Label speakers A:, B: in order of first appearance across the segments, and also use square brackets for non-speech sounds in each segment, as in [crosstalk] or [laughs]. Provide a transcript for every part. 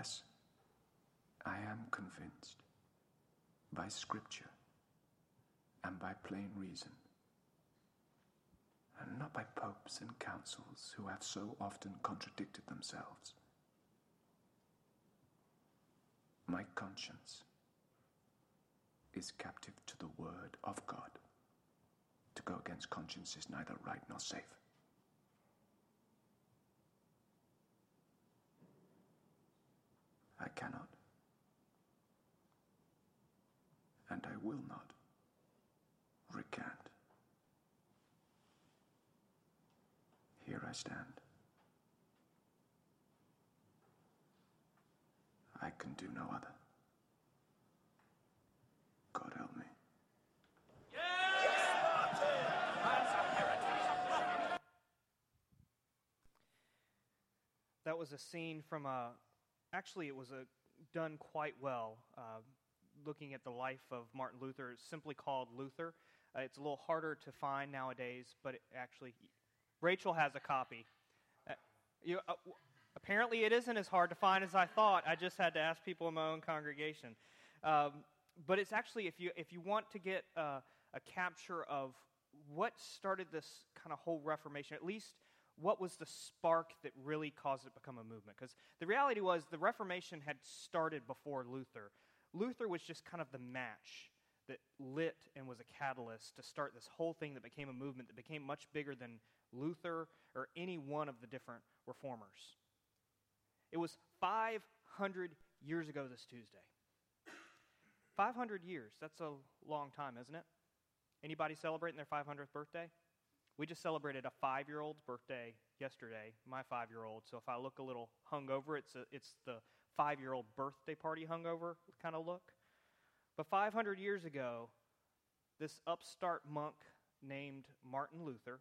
A: Nevertheless, I am convinced by Scripture and by plain reason, and not by popes and councils who have so often contradicted themselves. My conscience is captive to the Word of God. To go against conscience is neither right nor safe. I cannot. And I will not recant. Here I stand. I can do no other. God help me.
B: That was a scene from a. Actually, it was a done quite well. Uh, looking at the life of Martin Luther, simply called Luther. Uh, it's a little harder to find nowadays, but it actually, Rachel has a copy. Uh, you, uh, apparently, it isn't as hard to find as I thought. I just had to ask people in my own congregation. Um, but it's actually, if you, if you want to get a capture of what started this kind of whole Reformation, at least what was the spark that really caused it to become a movement? Because the reality was the Reformation had started before Luther. Luther was just kind of the match that lit and was a catalyst to start this whole thing that became a movement that became much bigger than Luther or any one of the different reformers. It was 500 years ago this Tuesday. 500 years, that's a long time, isn't it? Anybody celebrating their 500th birthday? We just celebrated a five year old's birthday yesterday, my five year old. So if I look a little hungover, it's, a, it's the five year old birthday party hungover kind of look. But 500 years ago, this upstart monk named Martin Luther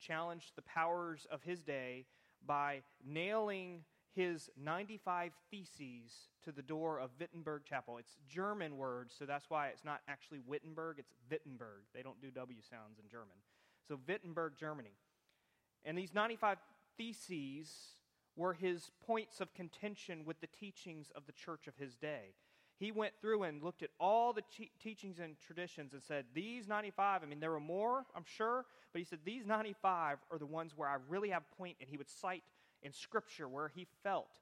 B: challenged the powers of his day by nailing his 95 theses to the door of Wittenberg Chapel. It's German words, so that's why it's not actually Wittenberg, it's Wittenberg. They don't do W sounds in German. So, Wittenberg, Germany. And these 95 theses were his points of contention with the teachings of the church of his day. He went through and looked at all the te- teachings and traditions and said, These 95, I mean, there were more, I'm sure, but he said, These 95 are the ones where I really have point, and he would cite in Scripture where he felt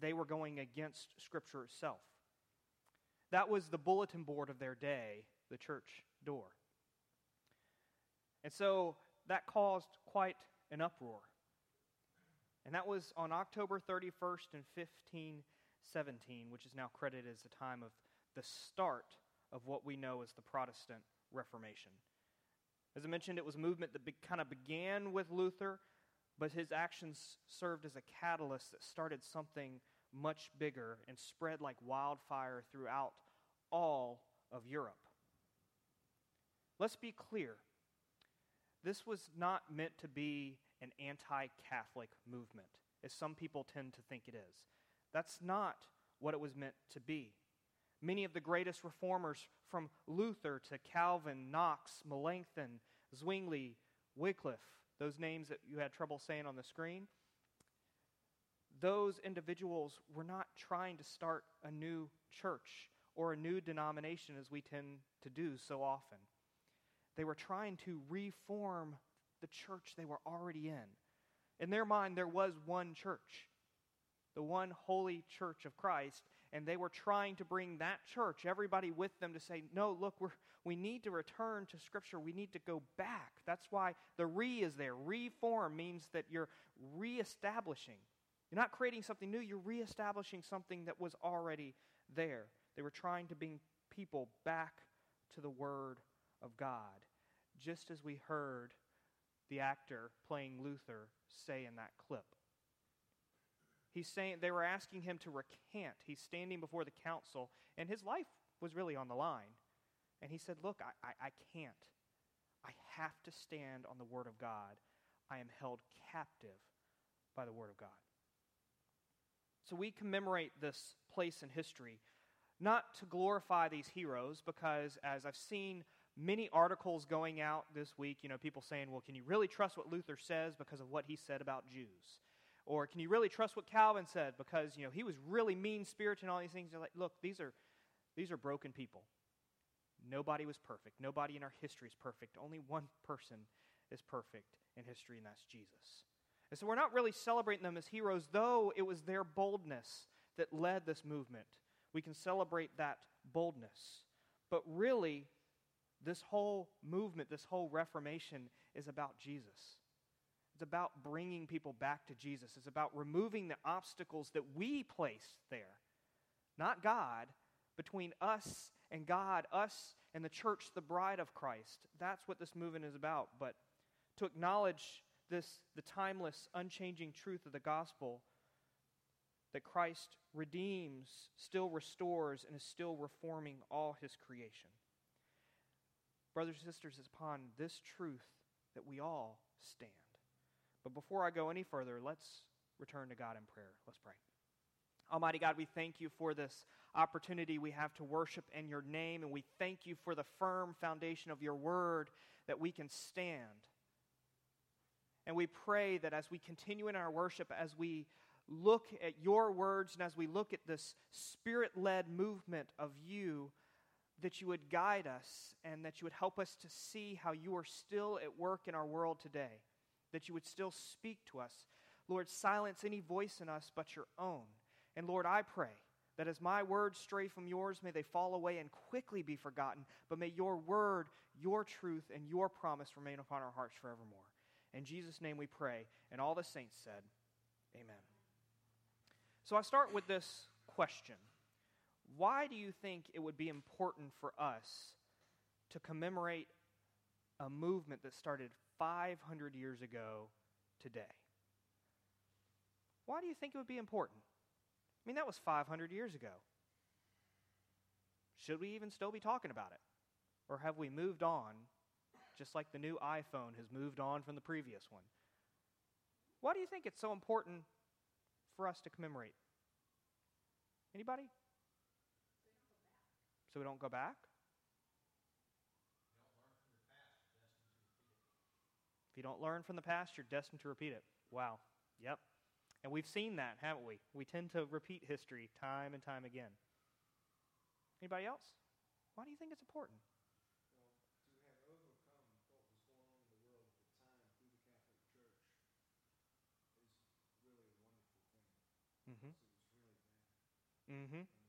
B: they were going against Scripture itself. That was the bulletin board of their day, the church door. And so that caused quite an uproar. And that was on October 31st in 1517, which is now credited as the time of the start of what we know as the Protestant Reformation. As I mentioned, it was a movement that be, kind of began with Luther, but his actions served as a catalyst that started something much bigger and spread like wildfire throughout all of Europe. Let's be clear this was not meant to be an anti Catholic movement, as some people tend to think it is. That's not what it was meant to be. Many of the greatest reformers, from Luther to Calvin, Knox, Melanchthon, Zwingli, Wycliffe, those names that you had trouble saying on the screen, those individuals were not trying to start a new church or a new denomination as we tend to do so often. They were trying to reform the church they were already in. In their mind, there was one church, the one holy church of Christ, and they were trying to bring that church, everybody with them, to say, no, look, we're, we need to return to Scripture. We need to go back. That's why the re is there. Reform means that you're reestablishing. You're not creating something new, you're reestablishing something that was already there. They were trying to bring people back to the Word of God, just as we heard the actor playing Luther say in that clip. He's saying they were asking him to recant. He's standing before the council, and his life was really on the line. And he said, Look, I, I, I can't. I have to stand on the Word of God. I am held captive by the Word of God. So we commemorate this place in history not to glorify these heroes, because as I've seen many articles going out this week, you know, people saying, well, can you really trust what Luther says because of what he said about Jews? Or can you really trust what Calvin said because, you know, he was really mean spirited and all these things? They're like, look, these are, these are broken people. Nobody was perfect. Nobody in our history is perfect. Only one person is perfect in history, and that's Jesus. And so we're not really celebrating them as heroes, though it was their boldness that led this movement. We can celebrate that boldness. But really, this whole movement, this whole Reformation is about Jesus. It's about bringing people back to Jesus. It's about removing the obstacles that we place there, not God, between us and God, us and the church, the bride of Christ. That's what this movement is about. But to acknowledge this, the timeless, unchanging truth of the gospel that Christ redeems, still restores, and is still reforming all his creation. Brothers and sisters, it's upon this truth that we all stand. But before I go any further, let's return to God in prayer. Let's pray. Almighty God, we thank you for this opportunity we have to worship in your name, and we thank you for the firm foundation of your word that we can stand. And we pray that as we continue in our worship, as we look at your words, and as we look at this spirit led movement of you, that you would guide us and that you would help us to see how you are still at work in our world today, that you would still speak to us. Lord, silence any voice in us but your own. And Lord, I pray that as my words stray from yours, may they fall away and quickly be forgotten, but may your word, your truth, and your promise remain upon our hearts forevermore. In Jesus' name we pray. And all the saints said, Amen. So I start with this question Why do you think it would be important for us to commemorate a movement that started 500 years ago today? Why do you think it would be important? I mean, that was 500 years ago. Should we even still be talking about it? Or have we moved on, just like the new iPhone has moved on from the previous one? Why do you think it's so important for us to commemorate? Anybody? So we don't go back? If you don't learn from the past, you're destined to repeat it. Wow. Yep. And we've seen that, haven't we? We tend to repeat history time and time again. Anybody else? Why do you think it's important?
C: Well, to have overcome what was going on in the world at the time through the Catholic Church is really a wonderful thing.
B: Mm-hmm. Mm-hmm. Mm-hmm.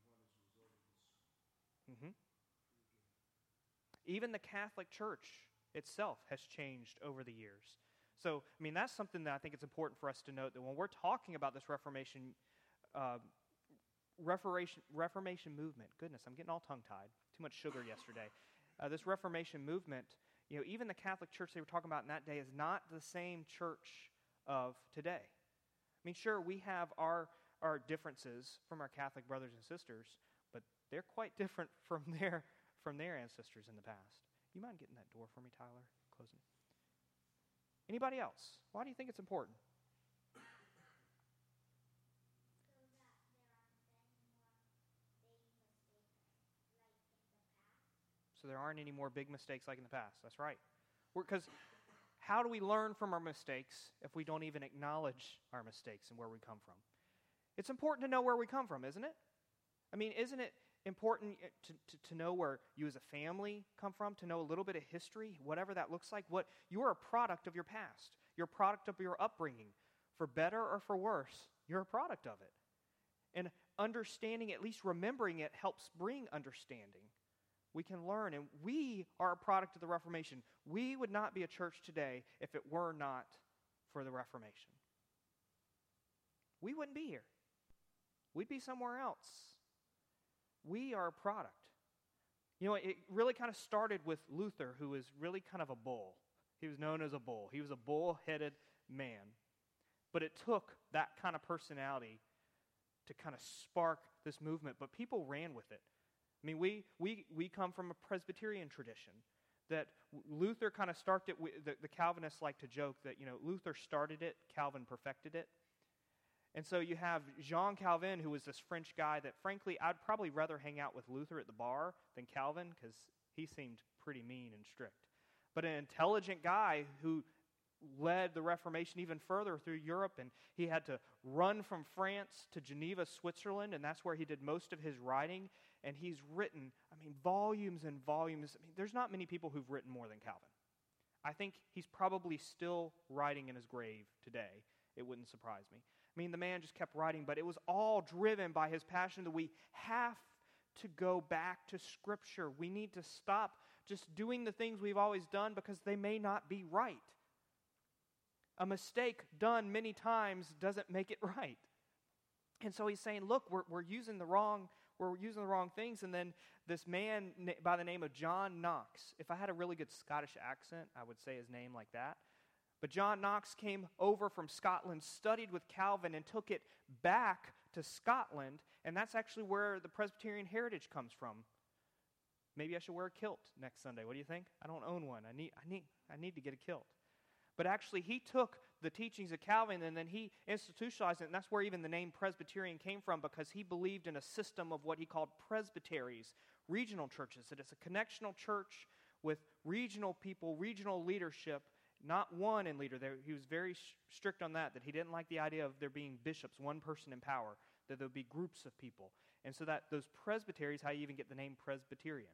B: Even the Catholic Church itself has changed over the years. So, I mean, that's something that I think it's important for us to note that when we're talking about this Reformation, uh, Reformation, Reformation movement, goodness, I'm getting all tongue tied. Too much sugar yesterday. Uh, this Reformation movement, you know, even the Catholic Church they were talking about in that day is not the same church of today. I mean, sure, we have our, our differences from our Catholic brothers and sisters, but they're quite [laughs] different from their, from their ancestors in the past. You mind getting that door for me, Tyler? Closing. Anybody else? Why do you think it's important? So there aren't any more big mistakes like in the past. That's right. Because how do we learn from our mistakes if we don't even acknowledge our mistakes and where we come from? It's important to know where we come from, isn't it? I mean, isn't it important eh, to, to, to, know where you as a family come from, to know a little bit of history, whatever that looks like. What you are a product of your past. You're a product of your upbringing. For better or for worse, you're a product of it. And understanding, at least remembering it, helps bring understanding. We can learn, and we are a product of the Reformation. We would not be a church today if it were not for the Reformation. We wouldn't be here. We'd be somewhere else we are a product. You know, it really kind of started with Luther, who was really kind of a bull. He was known as a bull. He was a bull headed man. But it took that kind of personality to kind of spark this movement, but people ran with it. I mean, we, we, we come from a Presbyterian tradition that Luther kind of started it. The, the Calvinists like to joke that, you know, Luther started it, Calvin perfected it. And so you have Jean Calvin, who was this French guy that, frankly, I'd probably rather hang out with Luther at the bar than Calvin because he seemed pretty mean and strict. But an intelligent guy who led the Reformation even further through Europe, and he had to run from France to Geneva, Switzerland, and that's where he did most of his writing. And he's written, I mean, volumes and volumes. I mean, there's not many people who've written more than Calvin. I think he's probably still writing in his grave today. It wouldn't surprise me. I mean, the man just kept writing, but it was all driven by his passion that we have to go back to Scripture. We need to stop just doing the things we've always done because they may not be right. A mistake done many times doesn't make it [laughs] right. And so he's saying, look, we're, we're using the wrong we're using the wrong things. And then this man by the name of John Knox, if I had a really good Scottish accent, I would say his name like that. But John Knox came over from Scotland, studied with Calvin, and took it back to Scotland. And that's actually where the Presbyterian heritage comes from. Maybe I should wear a kilt next Sunday. What do you think? I don't own one. I need, I need, I need to get a kilt. But actually, he took the teachings of Calvin and then he institutionalized it. And that's where even the name Presbyterian came from because he believed in a system of what he called presbyteries, regional churches. That it's a connectional church with regional people, regional leadership, not one in leader. There, he was very strict on that, that he didn't like the idea of there being bishops, one person in power, that there would be groups of people. And so that those presbyteries, how you even get the name Presbyterian.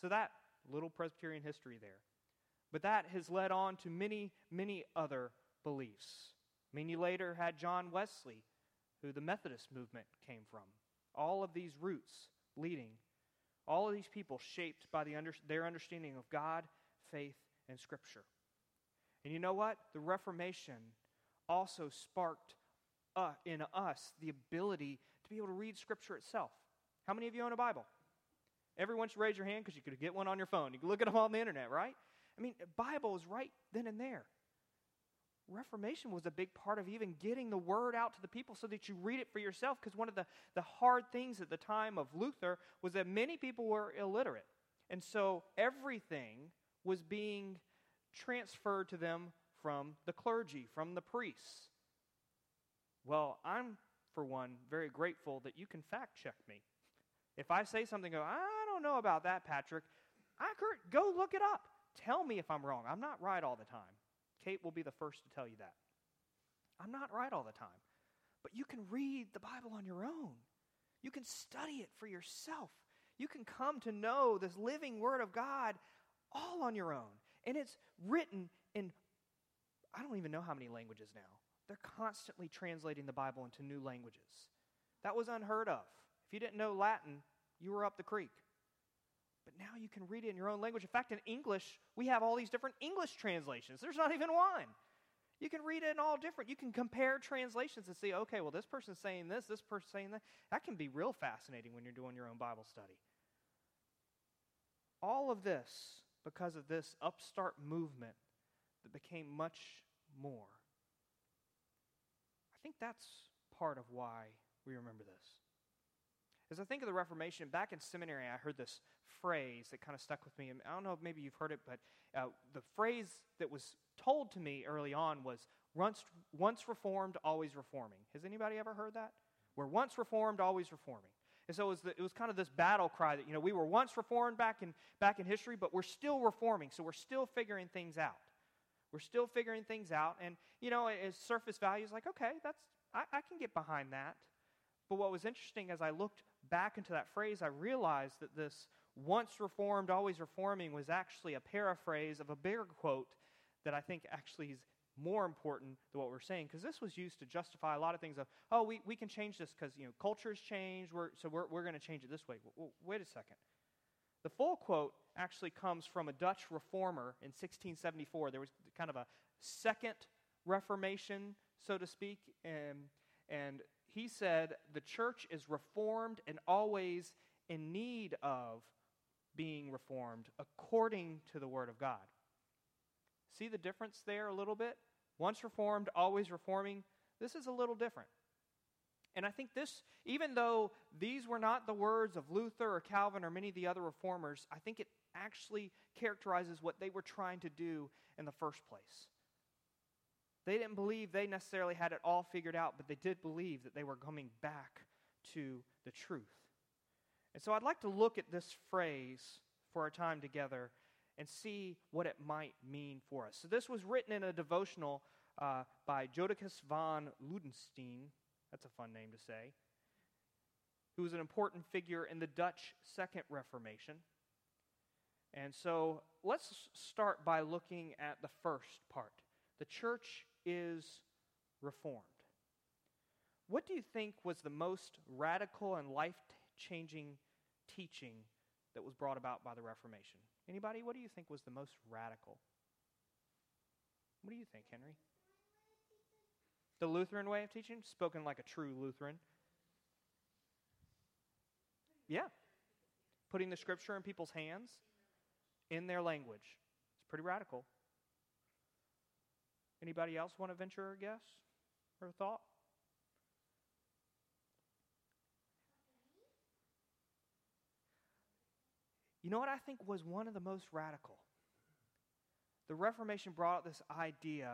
B: So that little Presbyterian history there. But that has led on to many, many other beliefs. I mean, you later had John Wesley, who the Methodist movement came from. All of these roots leading, all of these people shaped by the under, their understanding of God, faith, and Scripture. And you know what? The Reformation also sparked uh, in us the ability to be able to read Scripture itself. How many of you own a Bible? Everyone should raise your hand because you could get one on your phone. You can look at them on the internet, right? I mean, Bible is right then and there. Reformation was a big part of even getting the word out to the people so that you read it for yourself. Because one of the, the hard things at the time of Luther was that many people were illiterate. And so everything was being transferred to them from the clergy, from the priests. Well, I'm, for one, very grateful that you can fact check me. If I say something, go, I don't know about that, Patrick, I could go look it up. Tell me if I'm wrong. I'm not right all the time. Kate will be the first to tell you that. I'm not right all the time. But you can read the Bible on your own. You can study it for yourself. You can come to know this living Word of God all on your own. And it's written in, I don't even know how many languages now. They're constantly translating the Bible into new languages. That was unheard of. If you didn't know Latin, you were up the creek. But now you can read it in your own language. In fact, in English, we have all these different English translations. There's not even one. You can read it in all different. You can compare translations and see, okay, well, this person's saying this, this person's saying that. That can be real fascinating when you're doing your own Bible study. All of this because of this upstart movement that became much more. I think that's part of why we remember this. As I think of the Reformation, back in seminary, I heard this phrase that kind of stuck with me. I don't know if maybe you've heard it, but uh, the phrase that was told to me early on was once, once reformed, always reforming. Has anybody ever heard that? We're once reformed, always reforming. And so it was, the, it was kind of this battle cry that, you know, we were once reformed back in, back in history, but we're still reforming. So we're still figuring things out. We're still figuring things out. And, you know, as surface value is like, okay, that's, I, I can get behind that. But what was interesting as I looked back into that phrase, I realized that this once reformed, always reforming was actually a paraphrase of a bigger quote that I think actually is more important than what we're saying because this was used to justify a lot of things of oh we, we can change this because you know culture's changed we're, so we're, we're going to change it this way. Wait a second. The full quote actually comes from a dutch reformer in 1674 there was kind of a second reformation so to speak and, and he said the church is reformed and always in need of being reformed according to the word of god. See the difference there a little bit? Once reformed, always reforming. This is a little different. And I think this, even though these were not the words of Luther or Calvin or many of the other reformers, I think it actually characterizes what they were trying to do in the first place. They didn't believe they necessarily had it all figured out, but they did believe that they were coming back to the truth. And so I'd like to look at this phrase for our time together and see what it might mean for us. So, this was written in a devotional uh, by Jodocus von Ludenstein. That's a fun name to say. Who was an important figure in the Dutch Second Reformation. And so, let's start by looking at the first part. The church is reformed. What do you think was the most radical and life changing teaching that was brought about by the Reformation? Anybody? What do you think was the most radical? What do you think, Henry? The Lutheran way of teaching, spoken like a true Lutheran. Yeah. Putting the scripture in people's hands in their language. It's pretty radical. Anybody else want to venture a guess or a thought? You know what I think was one of the most radical? The Reformation brought this idea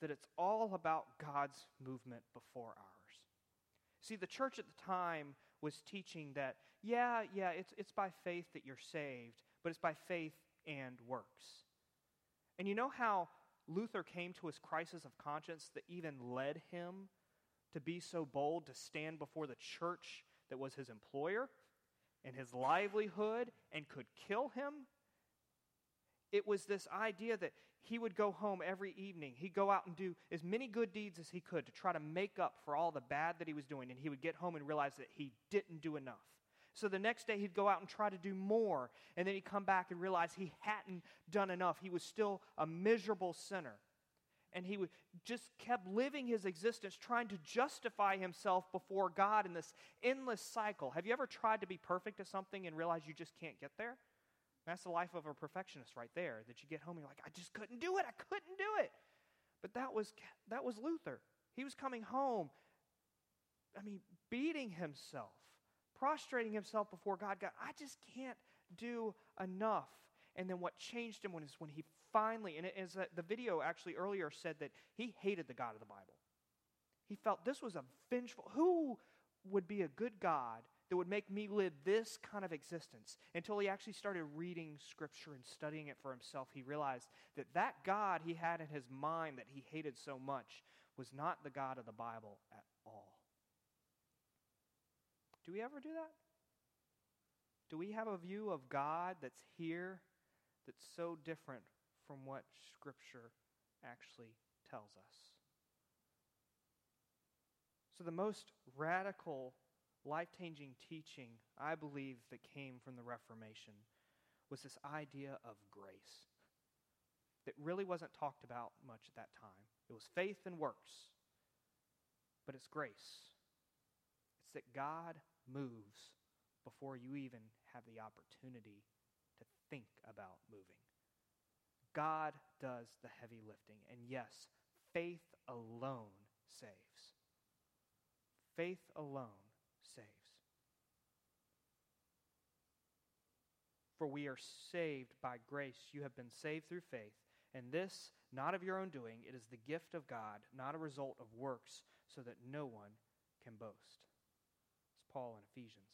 B: that it's all about God's movement before ours. See, the church at the time was teaching that, yeah, yeah, it's, it's by faith that you're saved, but it's by faith and works. And you know how Luther came to his crisis of conscience that even led him to be so bold to stand before the church that was his employer? And his livelihood and could kill him. It was this idea that he would go home every evening. He'd go out and do as many good deeds as he could to try to make up for all the bad that he was doing. And he would get home and realize that he didn't do enough. So the next day he'd go out and try to do more. And then he'd come back and realize he hadn't done enough. He was still a miserable sinner and he just kept living his existence trying to justify himself before God in this endless cycle. Have you ever tried to be perfect at something and realized you just can't get there? That's the life of a perfectionist right there. That you get home and you're like, I just couldn't do it. I couldn't do it. But that was that was Luther. He was coming home. I mean, beating himself, prostrating himself before God. God, I just can't do enough. And then what changed him was when he finally, and it is the video actually earlier said that he hated the God of the Bible. He felt this was a vengeful. Who would be a good God that would make me live this kind of existence? Until he actually started reading Scripture and studying it for himself, he realized that that God he had in his mind that he hated so much was not the God of the Bible at all. Do we ever do that? Do we have a view of God that's here that's so different from what Scripture actually tells us. So, the most radical, life changing teaching, I believe, that came from the Reformation was this idea of grace that really wasn't talked about much at that time. It was faith and works, but it's grace. It's that God moves before you even have the opportunity to think about moving. God does the heavy lifting. And yes, faith alone saves. Faith alone saves. For we are saved by grace. You have been saved through faith. And this, not of your own doing, it is the gift of God, not a result of works, so that no one can boast. It's Paul in Ephesians.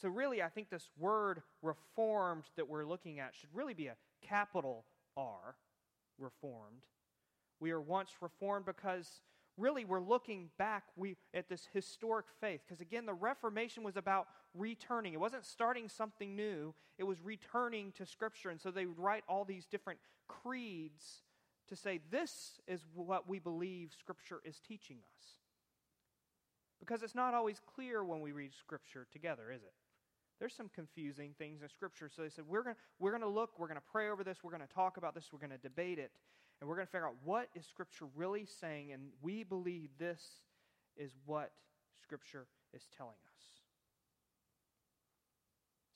B: So, really, I think this word reformed that we're looking at should really be a capital R, reformed. We are once reformed because really we're looking back we, at this historic faith. Because again, the Reformation was about returning. It wasn't starting something new, it was returning to Scripture. And so they would write all these different creeds to say, this is what we believe Scripture is teaching us. Because it's not always clear when we read Scripture together, is it? There's some confusing things in Scripture. So they said, we're going we're going to look, we're going to pray over this, we're going to talk about this, we're going to debate it, and we're going to figure out what is Scripture really saying, and we believe this is what Scripture is telling us.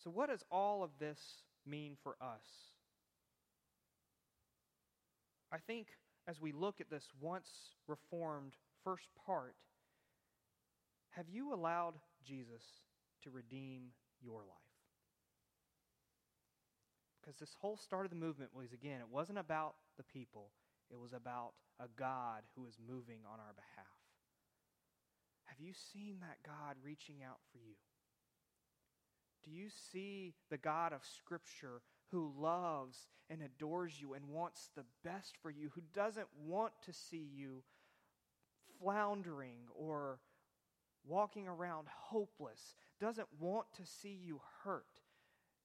B: So, what does all of this mean for us? I think as we look at this once reformed first part, have you allowed Jesus to redeem your life. Because this whole start of the movement was, again, it wasn't about the people, it was about a God who is moving on our behalf. Have you seen that God reaching out for you? Do you see the God of Scripture who loves and adores you and wants the best for you, who doesn't want to see you floundering or walking around hopeless, doesn't want to see you hurt.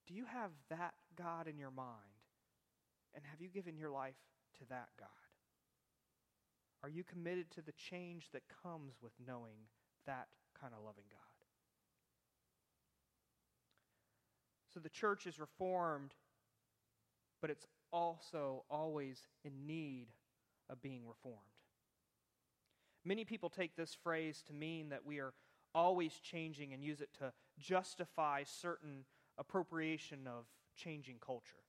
B: Do you have that God in your mind? And have you given your life to that God? Are you committed to the change that comes with knowing that kind of loving God? So the church is reformed, but it's also always in need of being reformed. Many people take this phrase to mean that we are always changing and use it to justify certain appropriation of changing culture.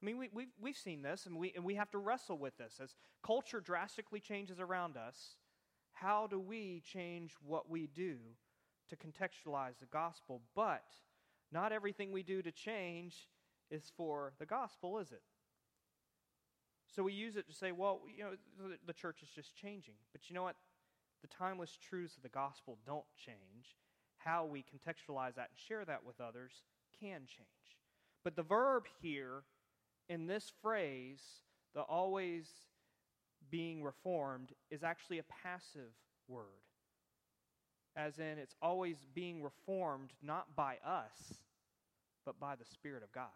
B: I mean, we, we've, we've seen this, and we, and we have to wrestle with this. As culture drastically changes around us, how do we change what we do to contextualize the gospel? But not everything we do to change is for the gospel, is it? So we use it to say, well, you know, the church is just changing. But you know what? The timeless truths of the gospel don't change. How we contextualize that and share that with others can change. But the verb here in this phrase, the always being reformed, is actually a passive word. As in, it's always being reformed not by us, but by the Spirit of God.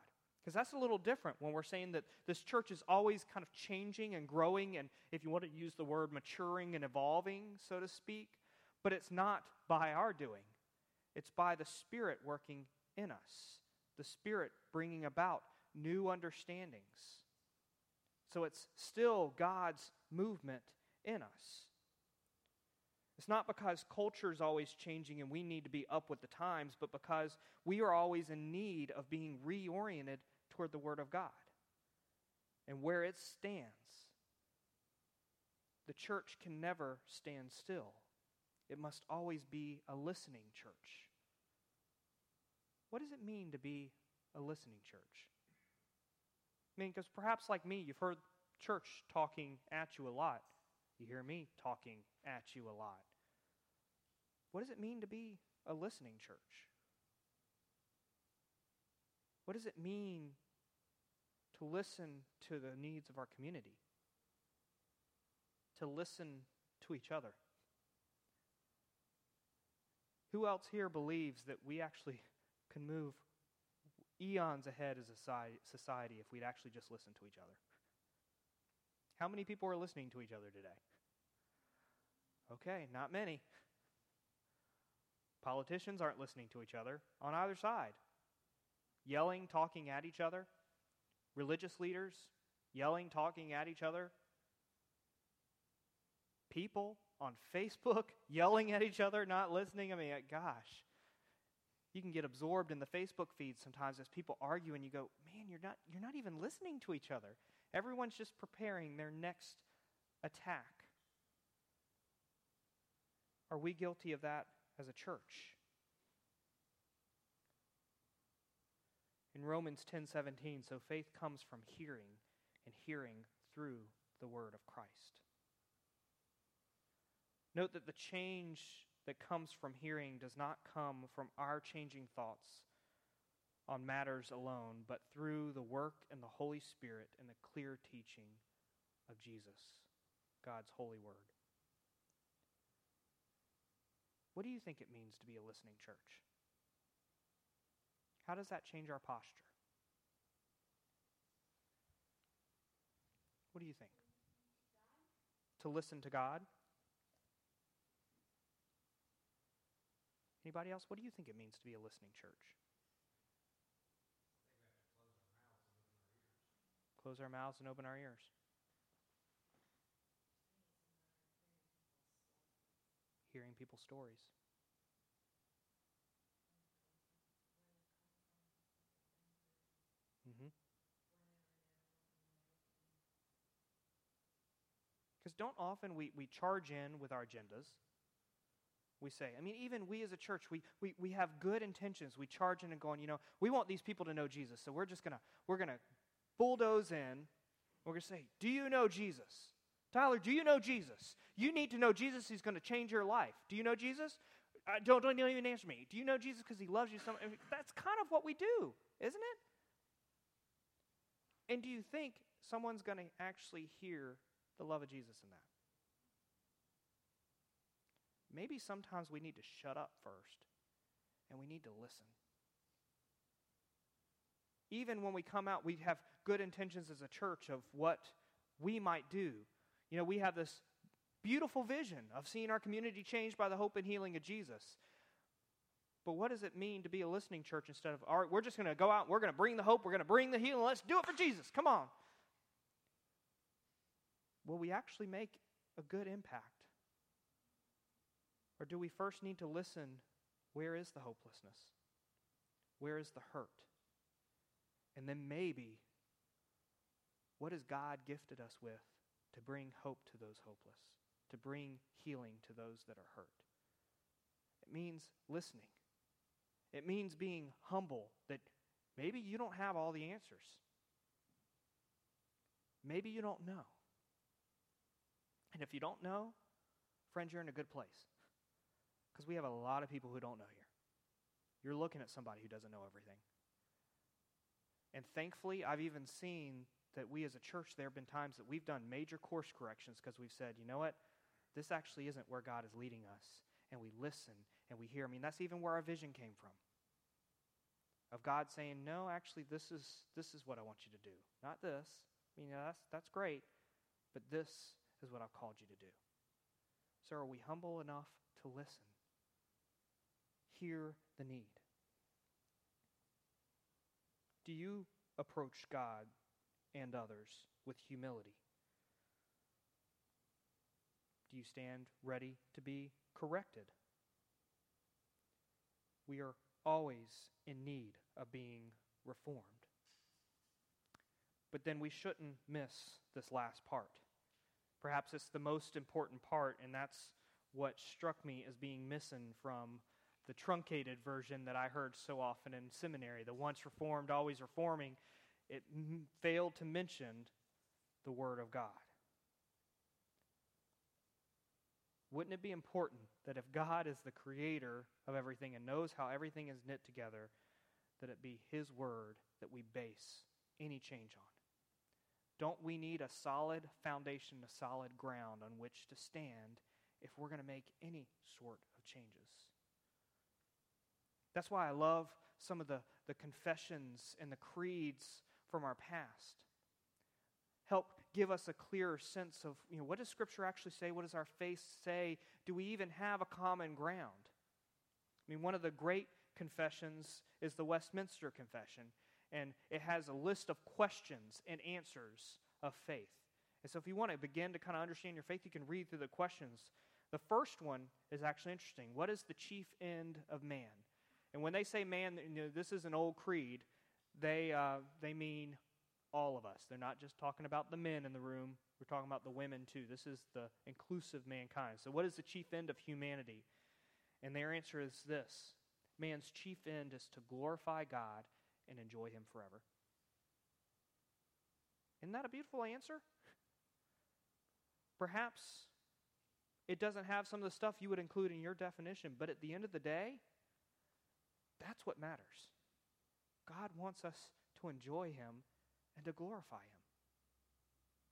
B: Because that's a little different when we're saying that this church is always kind of changing and growing, and if you want to use the word maturing and evolving, so to speak, but it's not by our doing. It's by the Spirit working in us, the Spirit bringing about new understandings. So it's still God's movement in us. It's not because culture is always changing and we need to be up with the times, but because we are always in need of being reoriented toward the Word of God and where it stands. The church can never stand still, it must always be a listening church. What does it mean to be a listening church? I mean, because perhaps like me, you've heard church talking at you a lot. You hear me talking at you a lot. What does it mean to be a listening church? What does it mean to listen to the needs of our community? To listen to each other? Who else here believes that we actually can move eons ahead as a society if we'd actually just listen to each other? How many people are listening to each other today? Okay, not many. Politicians aren't listening to each other on either side. Yelling, talking at each other. Religious leaders yelling, talking at each other. People on [laughs] Facebook yelling at each other, not listening. I mean, gosh. You can get absorbed in the Facebook feed sometimes as people argue and you go, "Man, you're not you're not even listening to each other. Everyone's just preparing their next attack." Are we guilty of that as a church. In Romans 10:17, so faith comes from hearing and hearing through the word of Christ. Note that the change that comes from hearing does not come from our changing thoughts on matters alone, but through the work and the Holy Spirit and the clear teaching of Jesus, God's holy word. What do you think it means to be a listening church? How does that change our posture? What do you think? To listen to God? Anybody else? What do you think it means to be a listening church? Close our mouths and open our ears. hearing people's stories. Because mm-hmm. Don't often we, we charge in with our agendas. We say, I mean, even we as a church, we, we, we have good intentions. We charge in and going, you know, we want these people to know Jesus. So we're just to, we're to bulldoze in. We're to say, do you know Jesus? Tyler, do you know Jesus? You need to know Jesus. He's going to change your life. Do you know Jesus? Uh, don't, don't even answer me. Do you know Jesus because he loves you so much? I mean, that's kind of what we do, isn't it? And do you think someone's going to actually hear the love of Jesus in that? Maybe sometimes we need to shut up first and we need to listen. Even when we come out, we have good intentions as a church of what we might do. You know, we have this beautiful vision of seeing our community changed by the hope and healing of Jesus. But what does it mean to be a listening church instead of, all right, we're just going to go out, we're going to bring the hope, we're going to bring the healing, let's do it for Jesus, come on. Will we actually make a good impact? Or do we first need to listen where is the hopelessness? Where is the hurt? And then maybe, what has God gifted us with to bring hope to those hopeless, to bring healing to those that are hurt? It means listening. It means being humble that maybe you don't have all the answers. Maybe you don't know. And if you don't know, friends, you're in a good place. Because we have a lot of people who don't know here. You're looking at somebody who doesn't know everything. And thankfully, I've even seen that we as a church, there have been times that we've done major course corrections because we've said, you know what? This actually isn't where God is leading us. And we listen and we hear. I mean, that's even where our vision came from. Of God saying, no, actually, this is, this is what I want you to do. Not this. I mean, that's, that's great. But this is what I've called you to do. So are we humble enough to listen? Hear the need. Do you approach God and others with humility? Do you stand ready to be corrected? We are always in need of being reformed. But then we shouldn't miss this last part. Perhaps it's the most important part, and that's what struck me as being missing from the truncated version that I heard so often in seminary, the once reformed, always reforming, it m- failed to mention the Word of God. Wouldn't it be important that if God is the creator of everything and knows how everything is knit together, that it be His Word that we base any change on? Don't we need a solid foundation, a solid ground on which to stand if we're going to make any sort of changes? That's why I love some of the, the confessions and the creeds from our past. Help give us a clearer sense of, you know, what does Scripture actually say? What does our faith say? Do we even have a common ground? I mean, one of the great confessions is the Westminster Confession, and it has a list of questions and answers of faith. And so, if you want to begin to kind of understand your faith, you can read through the questions. The first one is actually interesting. What is the chief end of man? And when they say man, you know, this is an old creed, they, uh, they mean all of us. They're not just talking about the men in the room, we're talking about the women too. This is the inclusive mankind. So, what is the chief end of humanity? And their answer is this man's chief end is to glorify God and enjoy Him forever. Isn't that a beautiful answer? Perhaps it doesn't have some of the stuff you would include in your definition, but at the end of the day, that's what matters. God wants us to enjoy Him and to glorify Him.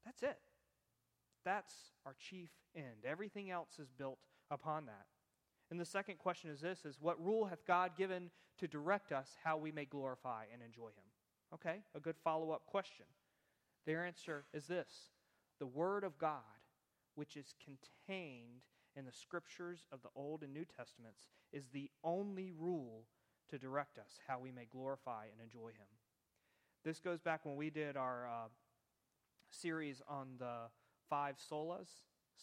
B: That's it. That's our chief end. Everything else is built upon that. And the second question is this is what rule hath God given to direct us how we may glorify and enjoy him? Okay, a good follow-up question. Their answer is this. The word of God, which is contained in the scriptures of the Old and New Testaments, is the only rule to direct us how we may glorify and enjoy him. This goes back when we did our uh, series on the five solas,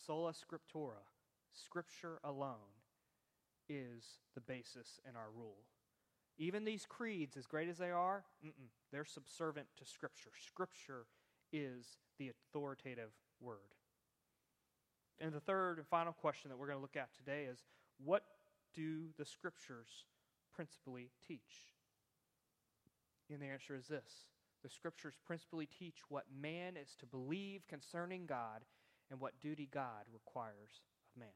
B: sola scriptura, scripture alone, is the basis in our rule. Even these creeds, as great as they are, they're subservient to Scripture. Scripture is the authoritative word. And the third and final question that we're going to look at today is what do the Scriptures principally teach? And the answer is this the scriptures principally teach what man is to believe concerning God and what duty God requires of man.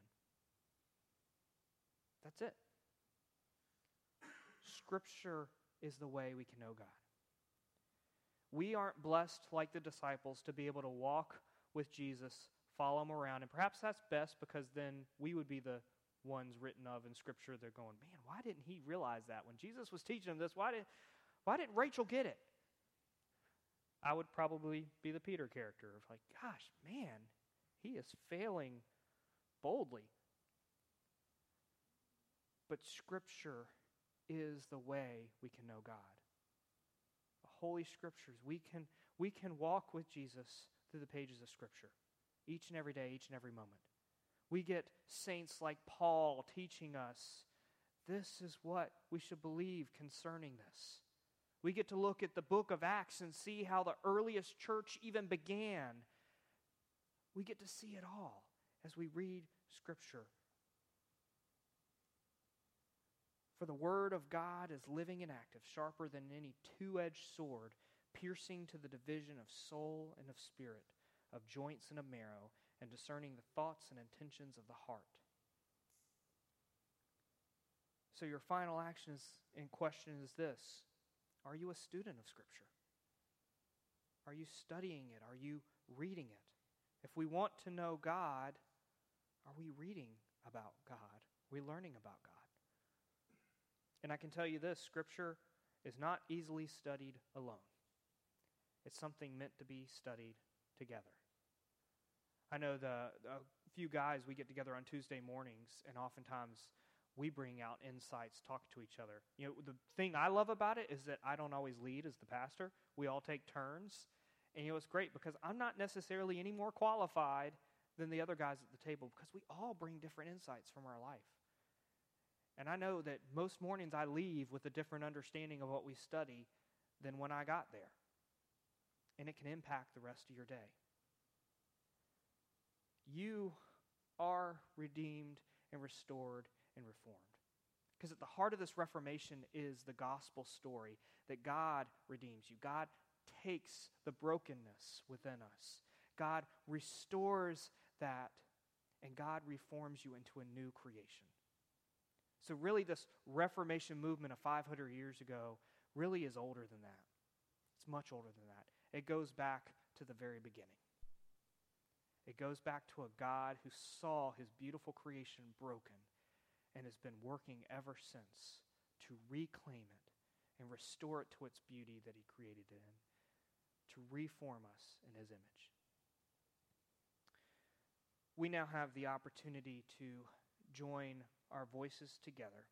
B: That's it. Scripture is the way we can know God. We aren't blessed like the disciples to be able to walk with Jesus, follow him around. And perhaps that's best because then we would be the ones written of in Scripture. They're going, man, why didn't he realize that? When Jesus was teaching him this, why, did, why didn't Rachel get it? I would probably be the Peter character of like, gosh, man, he is failing boldly. But Scripture is the way we can know God. The Holy Scriptures, we can, we can walk with Jesus through the pages of Scripture each and every day, each and every moment. We get saints like Paul teaching us this is what we should believe concerning this. We get to look at the book of Acts and see how the earliest church even began. We get to see it all as we read Scripture. For the Word of God is living and active, sharper than any two edged sword, piercing to the division of soul and of spirit, of joints and of marrow, and discerning the thoughts and intentions of the heart. So, your final action is, in question is this Are you a student of Scripture? Are you studying it? Are you reading it? If we want to know God, are we reading about God? Are we learning about God? And I can tell you this Scripture is not easily studied alone, it's something meant to be studied together. I know the, a few guys we get together on Tuesday mornings, and oftentimes we bring out insights, talk to each other. You know, the thing I love about it is that I don't always lead as the pastor. We all take turns. And you know, it's great because I'm not necessarily any more qualified than the other guys at the table because we all bring different insights from our life. And I know that most mornings I leave with a different understanding of what we study than when I got there. And it can impact the rest of your day. You are redeemed and restored and reformed. Because at the heart of this Reformation is the gospel story that God redeems you. God takes the brokenness within us, God restores that, and God reforms you into a new creation. So, really, this Reformation movement of 500 years ago really is older than that. It's much older than that. It goes back to the very beginning. It goes back to a God who saw his beautiful creation broken and has been working ever since to reclaim it and restore it to its beauty that he created it in, to reform us in his image. We now have the opportunity to join our voices together